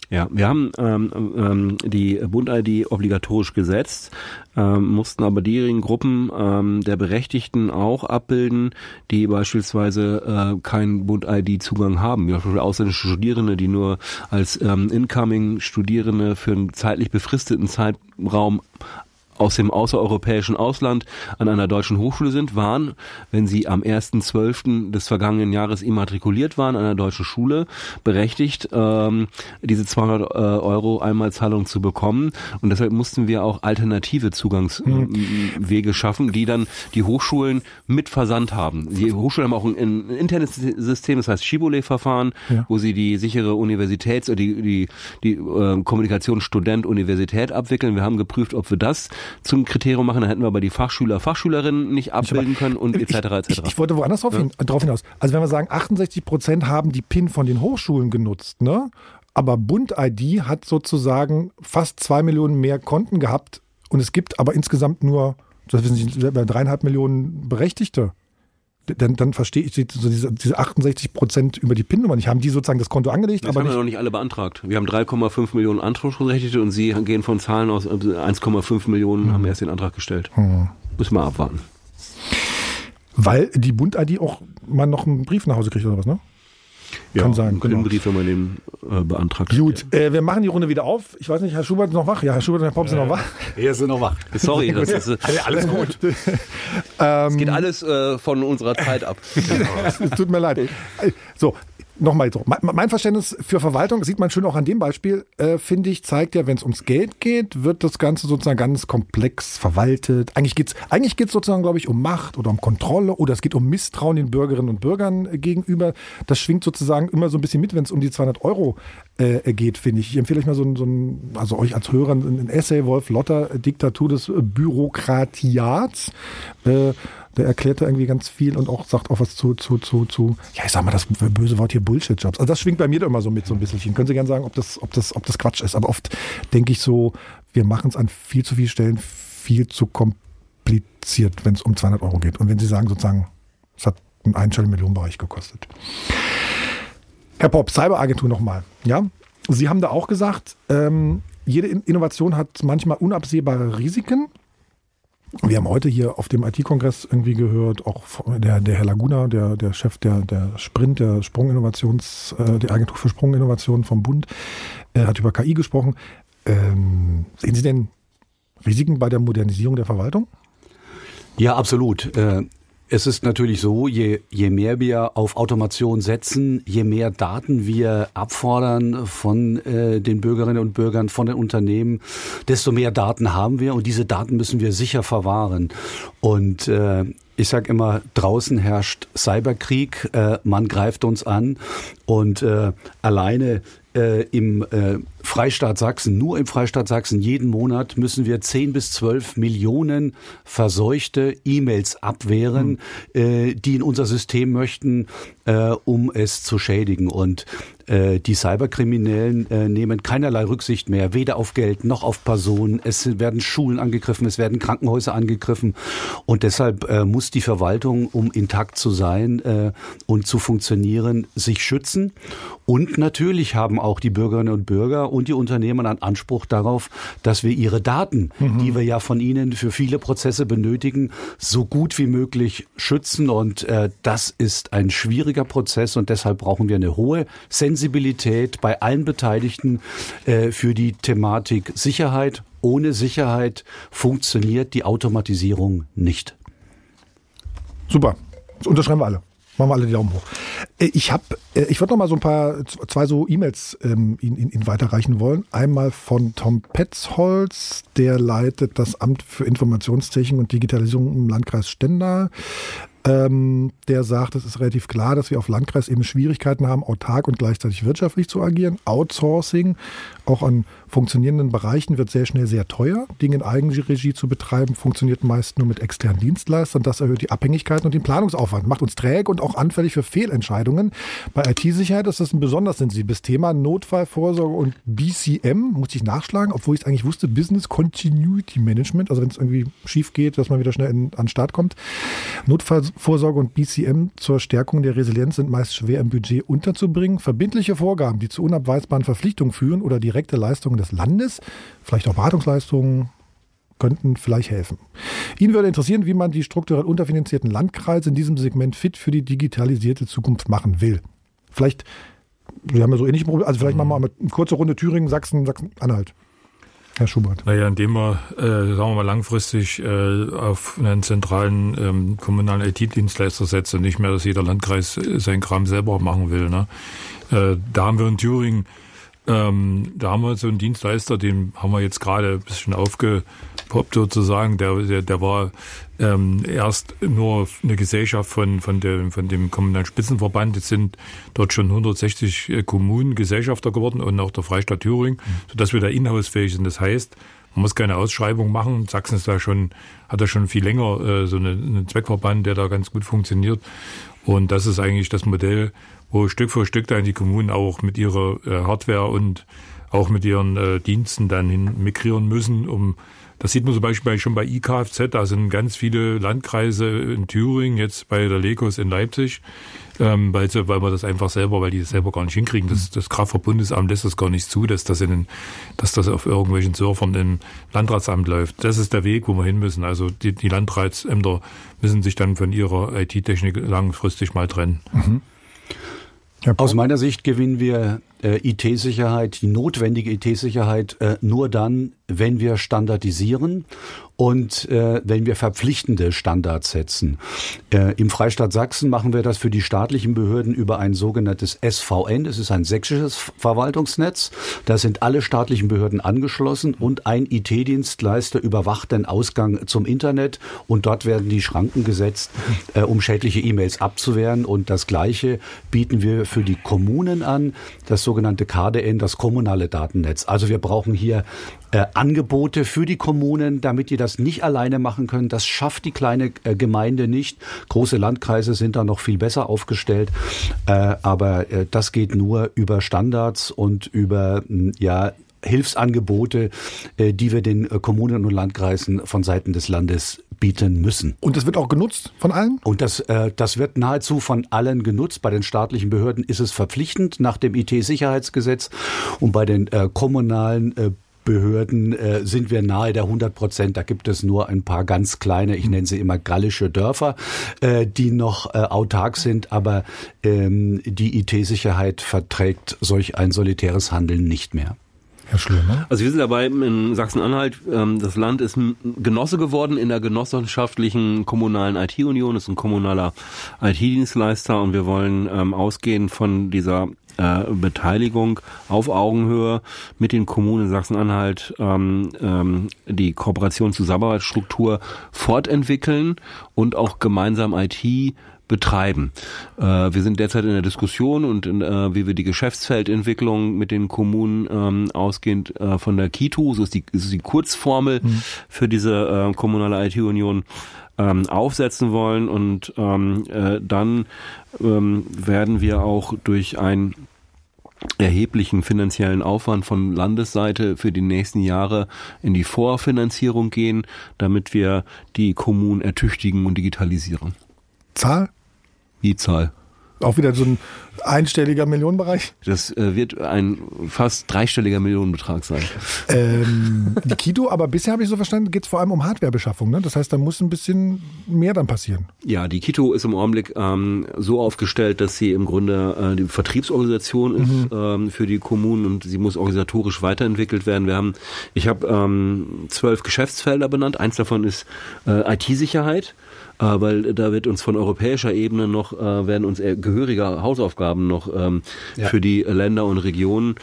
Ja, wir haben ähm, ähm, die Bund-ID obligatorisch gesetzt, ähm, mussten aber diejenigen Gruppen ähm, der Berechtigten auch abbilden, die beispielsweise äh, keinen Bund-ID-Zugang haben. Wie zum Beispiel ausländische Studierende, die nur als ähm, Incoming-Studierende für einen zeitlich befristeten Zeitraum aus dem außereuropäischen Ausland an einer deutschen Hochschule sind, waren, wenn sie am 1.12. des vergangenen Jahres immatrikuliert waren an einer deutschen Schule, berechtigt, ähm, diese 200 äh, Euro Einmalzahlung zu bekommen. Und deshalb mussten wir auch alternative Zugangswege schaffen, die dann die Hochschulen mit Versand haben. Die Hochschulen haben auch ein, ein internes System, das heißt Shibboleth-Verfahren, ja. wo sie die sichere Universitäts- oder die, die, die äh, Kommunikation Student-Universität abwickeln. Wir haben geprüft, ob wir das zum Kriterium machen, dann hätten wir aber die Fachschüler, Fachschülerinnen nicht abbilden können und etc. etc. Ich, ich, wollte woanders drauf, ja. hin, drauf hinaus. Also wenn wir sagen, 68 Prozent haben die PIN von den Hochschulen genutzt, ne? Aber Bund-ID hat sozusagen fast zwei Millionen mehr Konten gehabt und es gibt aber insgesamt nur, das wissen Sie, dreieinhalb Millionen Berechtigte dann, dann verstehe ich so diese, diese 68 Prozent über die PIN-Nummer nicht. Haben die sozusagen das Konto angelegt? Das aber haben nicht wir noch nicht alle beantragt. Wir haben 3,5 Millionen Anspruchsberechtigte und Sie gehen von Zahlen aus, 1,5 also Millionen hm. haben erst den Antrag gestellt. Hm. Müssen wir abwarten. Weil die Bund-ID auch mal noch einen Brief nach Hause kriegt oder was, ne? Ja, Kann sein. Genau. Brief, wenn man den äh, beantragt. Gut, äh, wir machen die Runde wieder auf. Ich weiß nicht, Herr Schubert ist noch wach. Ja, Herr Schubert und Herr Popp sind noch wach. Wir sind noch wach. Sorry, das ist äh, alles gut. es geht alles äh, von unserer Zeit ab. es tut mir leid. So, nochmal so, mein Verständnis für Verwaltung, sieht man schön auch an dem Beispiel, äh, finde ich, zeigt ja, wenn es ums Geld geht, wird das Ganze sozusagen ganz komplex verwaltet. Eigentlich geht's eigentlich geht's sozusagen, glaube ich, um Macht oder um Kontrolle oder es geht um Misstrauen den Bürgerinnen und Bürgern äh, gegenüber. Das schwingt sozusagen immer so ein bisschen mit, wenn es um die 200 Euro äh, geht, finde ich. Ich empfehle euch mal so ein, so ein, also euch als Hörer, ein Essay, Wolf Lotter, Diktatur des Bürokratiats. Äh, der erklärt da irgendwie ganz viel und auch sagt auch was zu, zu, zu, zu, ja, ich sag mal das böse Wort hier Bullshit-Jobs. Also das schwingt bei mir da immer so mit so ein bisschen. Können Sie gerne sagen, ob das, ob das, ob das Quatsch ist. Aber oft denke ich so, wir machen es an viel zu vielen Stellen viel zu kompliziert, wenn es um 200 Euro geht. Und wenn Sie sagen sozusagen, es hat einen einstelligen Millionenbereich gekostet. Herr Pop, Cyberagentur nochmal. Ja, Sie haben da auch gesagt, ähm, jede Innovation hat manchmal unabsehbare Risiken. Wir haben heute hier auf dem IT-Kongress irgendwie gehört, auch der, der Herr Laguna, der, der Chef der, der Sprint, der Sprunginnovations, äh, der Agentur für Sprunginnovation vom Bund, äh, hat über KI gesprochen. Ähm, sehen Sie denn Risiken bei der Modernisierung der Verwaltung? Ja, absolut. Äh, es ist natürlich so, je, je mehr wir auf Automation setzen, je mehr Daten wir abfordern von äh, den Bürgerinnen und Bürgern, von den Unternehmen, desto mehr Daten haben wir und diese Daten müssen wir sicher verwahren. Und äh, ich sage immer, draußen herrscht Cyberkrieg, äh, man greift uns an und äh, alleine äh, im äh, Freistaat Sachsen, nur im Freistaat Sachsen, jeden Monat müssen wir 10 bis 12 Millionen verseuchte E-Mails abwehren, mhm. äh, die in unser System möchten, äh, um es zu schädigen. Und äh, die Cyberkriminellen äh, nehmen keinerlei Rücksicht mehr, weder auf Geld noch auf Personen. Es werden Schulen angegriffen, es werden Krankenhäuser angegriffen. Und deshalb muss die Verwaltung, um intakt zu sein und zu funktionieren, sich schützen. Und natürlich haben auch die Bürgerinnen und Bürger und die Unternehmen einen Anspruch darauf, dass wir ihre Daten, mhm. die wir ja von ihnen für viele Prozesse benötigen, so gut wie möglich schützen. Und äh, das ist ein schwieriger Prozess und deshalb brauchen wir eine hohe Sensibilität bei allen Beteiligten äh, für die Thematik Sicherheit. Ohne Sicherheit funktioniert die Automatisierung nicht. Super. Das unterschreiben wir alle. Machen wir alle die Daumen hoch. Äh, ich habe, äh, ich würde noch mal so ein paar, zwei so E-Mails ähm, Ihnen, Ihnen weiterreichen wollen. Einmal von Tom Petzholz, der leitet das Amt für Informationstechnik und Digitalisierung im Landkreis Stendal. Ähm, der sagt, es ist relativ klar, dass wir auf Landkreis eben Schwierigkeiten haben, autark und gleichzeitig wirtschaftlich zu agieren. Outsourcing, auch an funktionierenden Bereichen, wird sehr schnell sehr teuer. Dinge in Eigenregie zu betreiben, funktioniert meist nur mit externen Dienstleistern. Das erhöht die Abhängigkeiten und den Planungsaufwand, macht uns träge und auch anfällig für Fehlentscheidungen. Bei IT-Sicherheit ist das ein besonders sensibles Thema. Notfallvorsorge und BCM, muss ich nachschlagen, obwohl ich es eigentlich wusste, Business Continuity Management, also wenn es irgendwie schief geht, dass man wieder schnell in, an den Start kommt. Notfallvorsorge und BCM zur Stärkung der Resilienz sind meist schwer im Budget unterzubringen. Verbindliche Vorgaben, die zu unabweisbaren Verpflichtungen führen oder direkte Leistungen des Landes, vielleicht auch Beratungsleistungen, könnten vielleicht helfen. Ihnen würde interessieren, wie man die strukturell unterfinanzierten Landkreise in diesem Segment fit für die digitalisierte Zukunft machen will. Vielleicht, wir haben ja so ähnliche Probleme, also vielleicht machen wir mal eine kurze Runde Thüringen, Sachsen, Sachsen-Anhalt. Herr Schubert. Naja, indem wir, äh, sagen wir mal, langfristig äh, auf einen zentralen ähm, kommunalen IT-Dienstleister setzen, nicht mehr, dass jeder Landkreis äh, seinen Kram selber machen will. Ne? Äh, da haben wir in Thüringen ähm, da haben wir so einen Dienstleister, den haben wir jetzt gerade ein bisschen aufgepoppt sozusagen. Der, der, der war ähm, erst nur eine Gesellschaft von, von, dem, von dem kommunalen Spitzenverband. Jetzt sind dort schon 160 äh, Kommunen Gesellschafter geworden und auch der Freistaat Thüringen, mhm. sodass wir da inhausfähig sind. Das heißt, man muss keine Ausschreibung machen. Sachsen ist da schon, hat da schon viel länger äh, so eine, einen Zweckverband, der da ganz gut funktioniert. Und das ist eigentlich das Modell, wo Stück für Stück dann die Kommunen auch mit ihrer äh, Hardware und auch mit ihren äh, Diensten dann hin migrieren müssen, um das sieht man zum Beispiel schon bei IKFZ, da sind ganz viele Landkreise in Thüringen, jetzt bei der Lekos in Leipzig, ähm, weil, sie, weil wir das einfach selber, weil die das selber gar nicht hinkriegen. Das, das Kraftverbundesamt lässt das gar nicht zu, dass das, in den, dass das auf irgendwelchen Surfern im Landratsamt läuft. Das ist der Weg, wo wir hin müssen. Also die, die Landratsämter müssen sich dann von ihrer IT-Technik langfristig mal trennen. Mhm. Aus meiner Sicht gewinnen wir äh, IT-Sicherheit, die notwendige IT-Sicherheit äh, nur dann, wenn wir standardisieren und äh, wenn wir verpflichtende Standards setzen. Äh, Im Freistaat Sachsen machen wir das für die staatlichen Behörden über ein sogenanntes SVN. Das ist ein sächsisches Verwaltungsnetz. Da sind alle staatlichen Behörden angeschlossen und ein IT-Dienstleister überwacht den Ausgang zum Internet und dort werden die Schranken gesetzt, äh, um schädliche E-Mails abzuwehren. Und das Gleiche bieten wir für die Kommunen an, das sogenannte KDN, das kommunale Datennetz. Also wir brauchen hier äh, Angebote für die Kommunen, damit die das nicht alleine machen können. Das schafft die kleine äh, Gemeinde nicht. Große Landkreise sind da noch viel besser aufgestellt. Äh, aber äh, das geht nur über Standards und über ja Hilfsangebote, äh, die wir den äh, Kommunen und Landkreisen von Seiten des Landes bieten müssen. Und das wird auch genutzt von allen? Und das, äh, das wird nahezu von allen genutzt. Bei den staatlichen Behörden ist es verpflichtend nach dem IT-Sicherheitsgesetz und bei den äh, kommunalen äh, Behörden äh, sind wir nahe der 100 Prozent. Da gibt es nur ein paar ganz kleine, ich nenne sie immer gallische Dörfer, äh, die noch äh, autark sind. Aber ähm, die IT-Sicherheit verträgt solch ein solitäres Handeln nicht mehr. Herr Schlömer? Also wir sind dabei in Sachsen-Anhalt. Ähm, das Land ist Genosse geworden in der genossenschaftlichen kommunalen IT-Union, ist ein kommunaler IT-Dienstleister und wir wollen ähm, ausgehen von dieser äh, Beteiligung auf Augenhöhe mit den Kommunen Sachsen-Anhalt ähm, ähm, die Kooperationszusammenarbeitsstruktur fortentwickeln und auch gemeinsam IT betreiben. Äh, wir sind derzeit in der Diskussion und in, äh, wie wir die Geschäftsfeldentwicklung mit den Kommunen ähm, ausgehend äh, von der KITU, so ist die, ist die Kurzformel mhm. für diese äh, kommunale IT-Union, ähm, aufsetzen wollen und ähm, äh, dann ähm, werden wir auch durch ein erheblichen finanziellen Aufwand von Landesseite für die nächsten Jahre in die Vorfinanzierung gehen, damit wir die Kommunen ertüchtigen und digitalisieren. Zahl? Wie Zahl? Auch wieder so ein einstelliger Millionenbereich? Das äh, wird ein fast dreistelliger Millionenbetrag sein. Ähm, die Kito, aber bisher habe ich so verstanden, geht es vor allem um Hardwarebeschaffung. Ne? Das heißt, da muss ein bisschen mehr dann passieren. Ja, die Kito ist im Augenblick ähm, so aufgestellt, dass sie im Grunde äh, die Vertriebsorganisation ist mhm. ähm, für die Kommunen und sie muss organisatorisch weiterentwickelt werden. Wir haben, ich habe ähm, zwölf Geschäftsfelder benannt. Eins davon ist äh, IT-Sicherheit weil da wird uns von europäischer Ebene noch, äh, werden uns gehörige Hausaufgaben noch ähm, ja. für die Länder und Regionen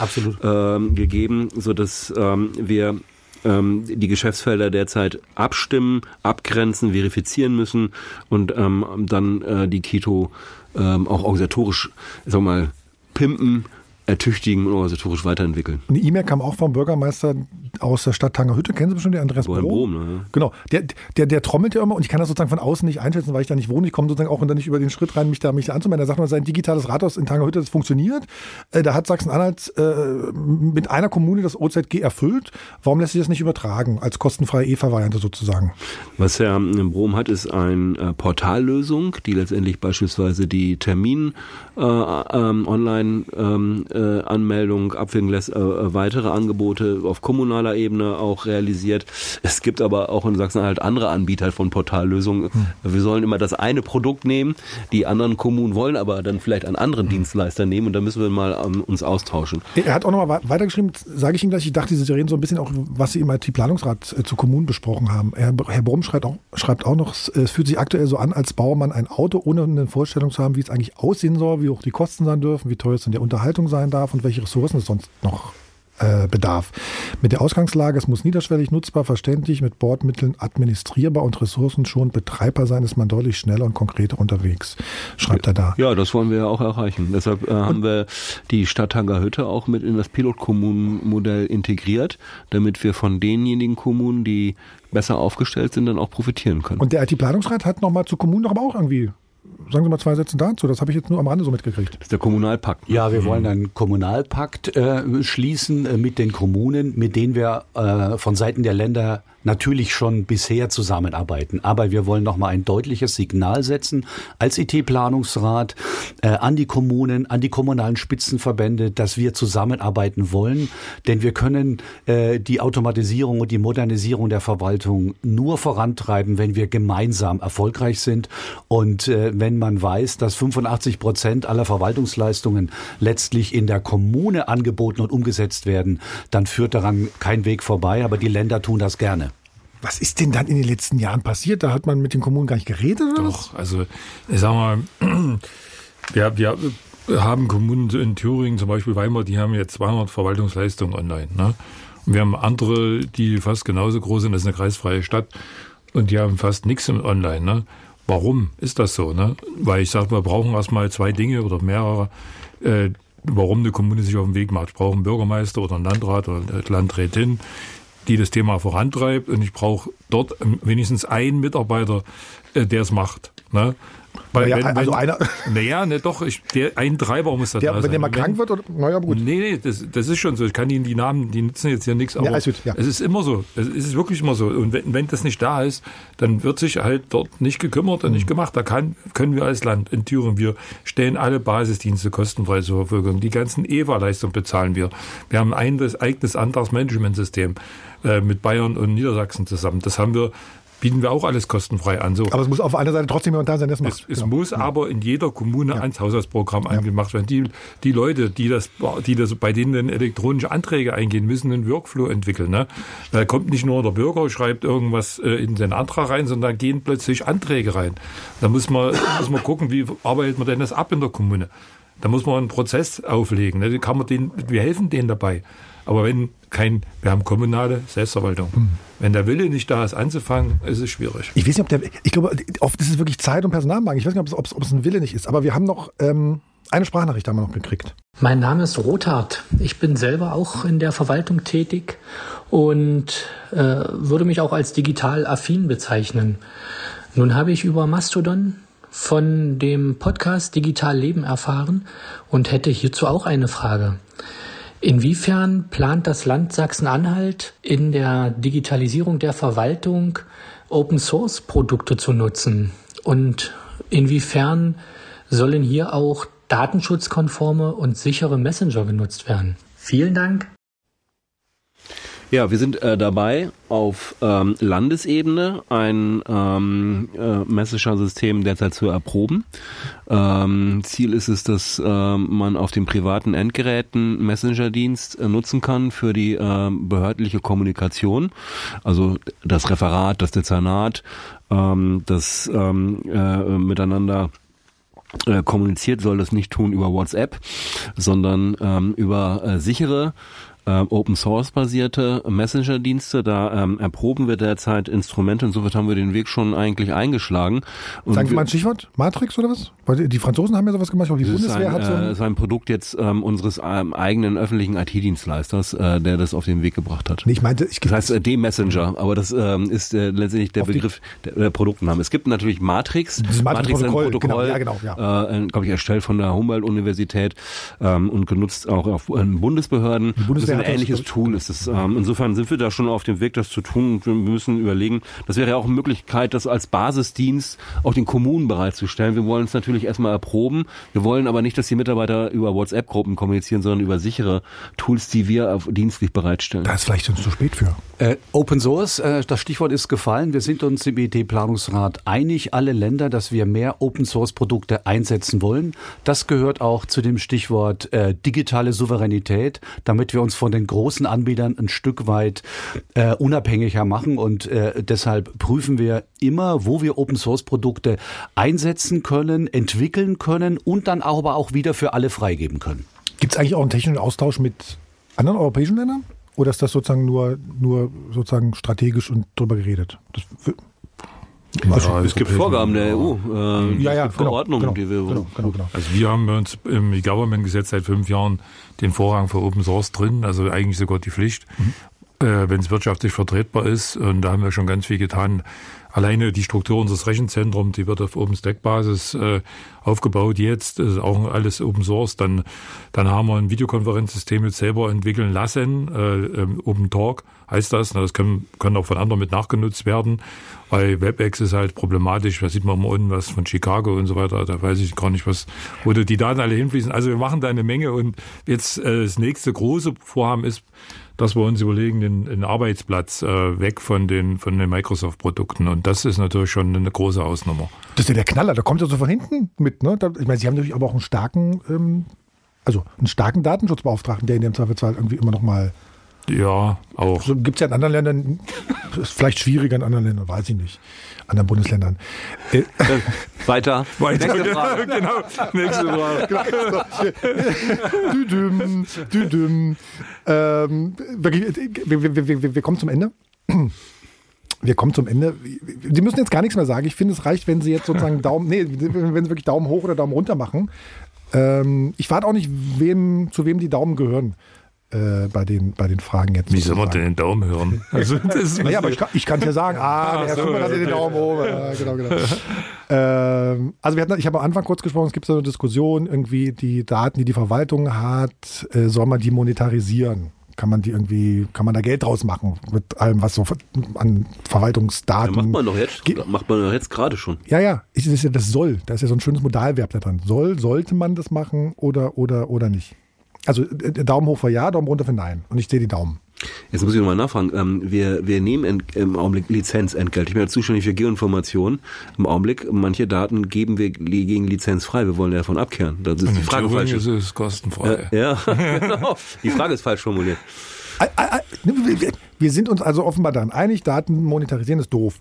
ähm, gegeben, so dass ähm, wir ähm, die Geschäftsfelder derzeit abstimmen, abgrenzen, verifizieren müssen und ähm, dann äh, die Keto ähm, auch organisatorisch, sag mal, pimpen, ertüchtigen und organisatorisch weiterentwickeln. Eine E-Mail kam auch vom Bürgermeister aus der Stadt Tangerhütte. Kennen Sie bestimmt den Andreas Brom? Brom? ne? Genau. Der, der, der trommelt ja immer und ich kann das sozusagen von außen nicht einschätzen, weil ich da nicht wohne. Ich komme sozusagen auch dann nicht über den Schritt rein, mich da, mich da anzumelden. Er sagt mal, sein digitales Rathaus in Tangerhütte, das funktioniert. Äh, da hat Sachsen-Anhalt äh, mit einer Kommune das OZG erfüllt. Warum lässt sich das nicht übertragen als kostenfreie E-Variante sozusagen? Was Herr Brom hat, ist eine äh, Portallösung, die letztendlich beispielsweise die Termin äh, ähm, online ähm, äh, abwickeln lässt, äh, weitere Angebote auf kommunaler Ebene auch realisiert. Es gibt aber auch in Sachsen-Anhalt andere Anbieter von Portallösungen. Hm. Wir sollen immer das eine Produkt nehmen, die anderen Kommunen wollen aber dann vielleicht einen anderen Dienstleister nehmen und da müssen wir mal ähm, uns austauschen. Er hat auch nochmal weitergeschrieben, sage ich ihm gleich, ich dachte, Sie reden so ein bisschen auch, was Sie im IT-Planungsrat äh, zu Kommunen besprochen haben. Herr, Herr Brumm schreibt auch, schreibt auch noch, es fühlt sich aktuell so an, als baue man ein Auto, ohne eine Vorstellung zu haben, wie es eigentlich aussehen soll, wie hoch die Kosten sein dürfen, wie teuer es in der Unterhaltung sein darf und welche Ressourcen es sonst noch äh, bedarf. Mit der Ausgangslage, es muss niederschwellig, nutzbar, verständlich, mit Bordmitteln administrierbar und Ressourcen schon betreibbar sein, ist man deutlich schneller und konkreter unterwegs, schreibt er da. Ja, das wollen wir ja auch erreichen. Deshalb äh, haben wir die Stadt Tangerhütte auch mit in das Pilotkommunenmodell integriert, damit wir von denjenigen Kommunen, die besser aufgestellt sind, dann auch profitieren können. Und der IT-Planungsrat hat nochmal zu Kommunen doch aber auch irgendwie sagen Sie mal zwei Sätze dazu. Das habe ich jetzt nur am Rande so mitgekriegt. Das ist der Kommunalpakt. Ja, wir wollen einen Kommunalpakt äh, schließen äh, mit den Kommunen, mit denen wir äh, von Seiten der Länder natürlich schon bisher zusammenarbeiten. Aber wir wollen nochmal ein deutliches Signal setzen als IT-Planungsrat äh, an die Kommunen, an die kommunalen Spitzenverbände, dass wir zusammenarbeiten wollen. Denn wir können äh, die Automatisierung und die Modernisierung der Verwaltung nur vorantreiben, wenn wir gemeinsam erfolgreich sind. Und äh, wenn man weiß, dass 85 Prozent aller Verwaltungsleistungen letztlich in der Kommune angeboten und umgesetzt werden, dann führt daran kein Weg vorbei. Aber die Länder tun das gerne. Was ist denn dann in den letzten Jahren passiert? Da hat man mit den Kommunen gar nicht geredet, oder? Doch, also ich sag mal, wir, wir haben Kommunen in Thüringen, zum Beispiel Weimar, die haben jetzt 200 Verwaltungsleistungen online. Ne? Und wir haben andere, die fast genauso groß sind, das ist eine kreisfreie Stadt, und die haben fast nichts im Online. Ne? Warum ist das so? Ne? Weil ich sage, wir brauchen erstmal zwei Dinge oder mehrere, äh, warum eine Kommune sich auf den Weg macht. Ich brauche einen Bürgermeister oder einen Landrat oder eine Landrätin, die das Thema vorantreibt und ich brauche dort wenigstens einen Mitarbeiter, äh, der es macht. Ne? Weil Naja, wenn, also wenn, einer- Naja, ne, doch, ich, der, ein Treiber muss da Der, da wenn sein. der mal krank wird, oder, naja, gut. Nee, nee, das, das ist schon so. Ich kann Ihnen die Namen, die nutzen jetzt hier nichts, aber alles gut, ja. es ist immer so. Es ist wirklich immer so. Und wenn, wenn das nicht da ist, dann wird sich halt dort nicht gekümmert und Mhm. nicht gemacht. Da kann, können wir als Land in Thüringen, wir stellen alle Basisdienste kostenfrei zur Verfügung. Die ganzen EVA-Leistungen bezahlen wir. Wir haben ein eigenes Antragsmanagementsystem äh, mit Bayern und Niedersachsen zusammen. Das haben wir, bieten wir auch alles kostenfrei an. So. Aber es muss auf einer Seite trotzdem jemand da sein, der es Es, macht. es Genau. muss aber in jeder Kommune ans Haushaltsprogramm angemacht werden. Die, die Leute, die das, die das, bei denen dann elektronische Anträge eingehen, müssen einen Workflow entwickeln. Ne? Da kommt nicht nur der Bürger, schreibt irgendwas äh, in seinen Antrag rein, sondern da gehen plötzlich Anträge rein. Da muss man, muss man gucken, wie arbeitet man denn das ab in der Kommune. Da muss man einen Prozess auflegen. Ne? Kann man denen, wir helfen denen dabei. Aber wenn kein, wir haben kommunale Selbstverwaltung. Wenn der Wille nicht da ist, anzufangen, ist es schwierig. Ich weiß nicht, ob der, ich glaube, oft ist es wirklich Zeit und Personalmangel. Ich weiß nicht, ob es, ob es, ob es ein Wille nicht ist. Aber wir haben noch ähm, eine Sprachnachricht haben wir noch gekriegt. Mein Name ist Rothart. Ich bin selber auch in der Verwaltung tätig und äh, würde mich auch als digital affin bezeichnen. Nun habe ich über Mastodon von dem Podcast Digital Leben erfahren und hätte hierzu auch eine Frage. Inwiefern plant das Land Sachsen-Anhalt in der Digitalisierung der Verwaltung Open Source Produkte zu nutzen? Und inwiefern sollen hier auch datenschutzkonforme und sichere Messenger genutzt werden? Vielen Dank. Ja, wir sind äh, dabei, auf ähm, Landesebene ein ähm, äh, Messenger-System derzeit zu erproben. Ähm, Ziel ist es, dass ähm, man auf den privaten Endgeräten Messenger-Dienst äh, nutzen kann für die ähm, behördliche Kommunikation. Also das Referat, das Dezernat, ähm, das äh, miteinander äh, kommuniziert, soll das nicht tun über WhatsApp, sondern über äh, sichere äh, Open Source basierte Messenger-Dienste. Da ähm, erproben wir derzeit Instrumente. Insofern haben wir den Weg schon eigentlich eingeschlagen. Und Sagen Sie mal ein Stichwort? Matrix oder was? Weil die Franzosen haben ja sowas gemacht, aber die das Bundeswehr ein, hat so äh, ein, ist ein Produkt jetzt ähm, unseres ähm, eigenen öffentlichen IT-Dienstleisters, äh, der das auf den Weg gebracht hat. Nee, ich meinte, ich Das heißt äh, D-Messenger, aber das ähm, ist äh, letztendlich der Auf die- Begriff, der, der Produktname. Es gibt natürlich Matrix. Dieses Matrix-Protokoll, ist ein Protokoll, genau, ja, genau, ja. Äh, glaube ich, erstellt von der Humboldt-Universität ähm, und genutzt auch auf äh, Bundesbehörden. Bundeswehr das ist hat ein ähnliches Tool. Ist ähm, insofern sind wir da schon auf dem Weg, das zu tun. Und wir müssen überlegen, das wäre ja auch eine Möglichkeit, das als Basisdienst auch den Kommunen bereitzustellen. Wir wollen es natürlich erstmal erproben. Wir wollen aber nicht, dass die Mitarbeiter über WhatsApp-Gruppen kommunizieren, sondern über sichere Tools, die wir auf dienstlich bereitstellen. da ist vielleicht schon zu spät für. Äh, Open Source, äh, das Stichwort ist gefallen. Wir sind uns im IT-Planungsrat einig, alle Länder, dass wir mehr Open Source Produkte einsetzen wollen. Das gehört auch zu dem Stichwort äh, digitale Souveränität, damit wir uns von den großen Anbietern ein Stück weit äh, unabhängiger machen. Und äh, deshalb prüfen wir immer, wo wir Open Source Produkte einsetzen können, entwickeln können und dann aber auch wieder für alle freigeben können. Gibt es eigentlich auch einen technischen Austausch mit anderen europäischen Ländern? Oder ist das sozusagen nur, nur sozusagen strategisch und drüber geredet? Das, Ja, Es gibt Vorgaben der EU, äh, ja, ja, gibt Verordnungen, genau, die wir genau, genau, genau. Also wir haben bei uns im E-Government-Gesetz seit fünf Jahren den Vorrang für Open Source drin, also eigentlich sogar die Pflicht, äh, wenn es wirtschaftlich vertretbar ist. Und da haben wir schon ganz viel getan. Alleine die Struktur unseres Rechenzentrums, die wird auf OpenStack-Basis äh, aufgebaut jetzt, ist auch alles Open Source. Dann, dann haben wir ein Videokonferenzsystem jetzt selber entwickeln lassen, äh, ähm, Open Talk heißt das. Na, Das können, können auch von anderen mit nachgenutzt werden. Bei WebEx ist halt problematisch, da sieht man immer unten was von Chicago und so weiter, da weiß ich gar nicht, was, wo die Daten alle hinfließen. Also wir machen da eine Menge und jetzt äh, das nächste große Vorhaben ist, dass wir uns überlegen, den, den Arbeitsplatz äh, weg von den, von den Microsoft-Produkten. Und das ist natürlich schon eine große Ausnummer. Das ist ja der Knaller, da kommt er so von hinten mit. Ne? Da, ich meine, Sie haben natürlich aber auch einen starken, ähm, also einen starken Datenschutzbeauftragten, der in dem Zweifelsfall irgendwie immer noch mal. Ja, auch. So gibt es ja in anderen Ländern, ist vielleicht schwieriger in anderen Ländern, weiß ich nicht. Anderen Bundesländern. Äh, Weiter. Nächste Frage. genau. Nächste Frage. Düdüm, düdüm. Ähm, wir, wir, wir, wir kommen zum Ende. Wir kommen zum Ende. Sie müssen jetzt gar nichts mehr sagen. Ich finde, es reicht, wenn Sie jetzt sozusagen Daumen, nee, wenn Sie wirklich Daumen hoch oder Daumen runter machen. Ähm, ich warte auch nicht, wem, zu wem die Daumen gehören äh, bei, den, bei den Fragen jetzt. Wie soll man denn den Daumen hören? Also, das ist Naja, aber ich kann, ich kann ja sagen, ah, der Herr Schumann hat den Daumen hoch. Ja, genau, genau. ähm, also wir hatten, ich habe am Anfang kurz gesprochen, es gibt so eine Diskussion, irgendwie die Daten, die die Verwaltung hat, äh, soll man die monetarisieren? Kann man die irgendwie, kann man da Geld draus machen mit allem, was so an Ja, Verwaltungsdaten. macht man doch jetzt, Ge- macht man doch jetzt gerade schon. Ja, ja, ich, das ist ja das soll. Da ist ja so ein schönes Modalverb da dran. Soll, sollte man das machen oder, oder, oder nicht? Also äh, Daumen hoch für ja, Daumen runter für nein. Und ich sehe die Daumen. Jetzt muss ich nochmal nachfragen. Ähm, wir, wir nehmen im Augenblick Lizenzentgelt. Ich bin ja zuständig für Geoinformation. Im Augenblick, manche Daten geben wir gegen Lizenz frei. Wir wollen ja davon abkehren. Das ist die Frage falsch. ist es kostenfrei. Äh, ja, genau. Die Frage ist falsch formuliert. Wir sind uns also offenbar daran einig, Daten monetarisieren ist doof.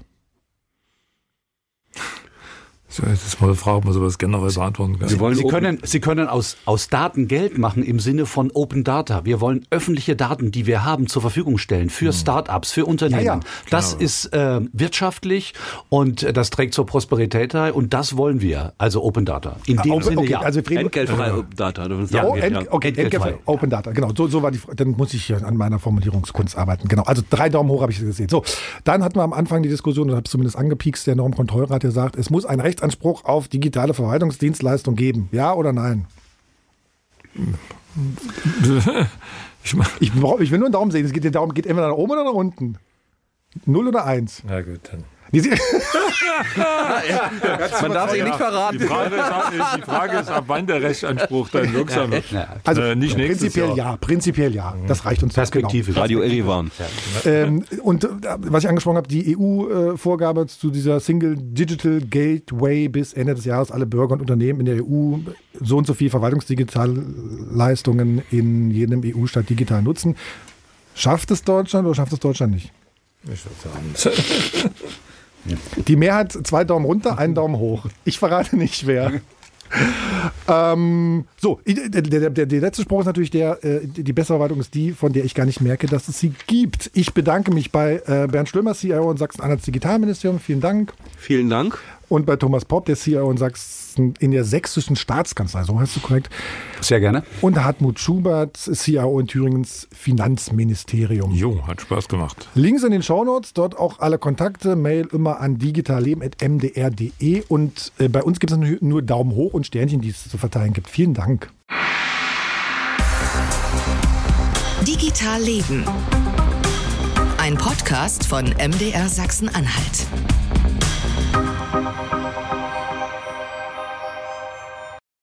So, das ist mal eine Frage, ob man sowas generell beantworten kann. Wir wollen Sie open- können, Sie können aus, aus Daten Geld machen im Sinne von Open Data. Wir wollen öffentliche Daten, die wir haben, zur Verfügung stellen für Startups, für Unternehmen. Ja, ja, das ist äh, wirtschaftlich und äh, das trägt zur Prosperität bei und das wollen wir. Also Open Data. In dem Open- Sinne okay, ja. also wir reden, Entgeltfreie Data. das ist Ja, oh, ja. okay, Entgeltfrei. Entgeltfrei. Open Data, genau. So, so war die. Dann muss ich hier an meiner Formulierungskunst arbeiten. Genau. Also drei Daumen hoch habe ich gesehen. So, dann hatten wir am Anfang die Diskussion, und habe es zumindest angepiekst, der Normkontrollrat, der sagt, es muss einen Rechtsanspruch auf digitale Verwaltungsdienstleistung geben. Ja oder nein? Ich ich will nur einen Daumen sehen. Es geht, der Daumen geht entweder nach oben oder nach unten. Null oder eins. na gut, dann. Sie- Man darf sich nicht verraten. Die Frage, ist, die Frage ist, ab wann der Rechtsanspruch dann wirksam wird. Also Äh, nicht nächstes prinzipiell Jahr. ja, prinzipiell ja. Das reicht uns. Perspektive. Radio Erivan. Genau. Ähm, und äh, was ich angesprochen habe, die EU-Vorgabe zu dieser Single Digital Gateway bis Ende des Jahres alle Bürger und Unternehmen in der EU so und so viel Verwaltungsdigitalleistungen in jedem EU-Staat digital nutzen. Schafft es Deutschland oder schafft es Deutschland nicht? Ich würd sagen, Die Mehrheit zwei Daumen runter, einen Daumen hoch. Ich verrate nicht wer. Ähm, so, der, der, der, der, letzte Spruch ist natürlich der, äh, die bessere Verwaltung ist die, von der ich gar nicht merke, dass es sie gibt. Ich bedanke mich bei äh, Bernd Schlömer, CIO und Sachsen-Anhalts Digitalministerium. Vielen Dank. Vielen Dank. Und bei Thomas Popp, der CIO und Sachsen in der sächsischen Staatskanzlei, so heißt du korrekt. Sehr gerne. Und Hartmut Schubert, CIO in Thüringens Finanzministerium. Jo, hat Spaß gemacht. Links in den Shownotes, dort auch alle Kontakte, Mail immer an digitalleben.mdr.de und äh, bei uns gibt es nur Daumen hoch und Sternchen, die es zu verteilen gibt. Vielen Dank. Digital Leben. Ein Podcast von MDR Sachsen-Anhalt.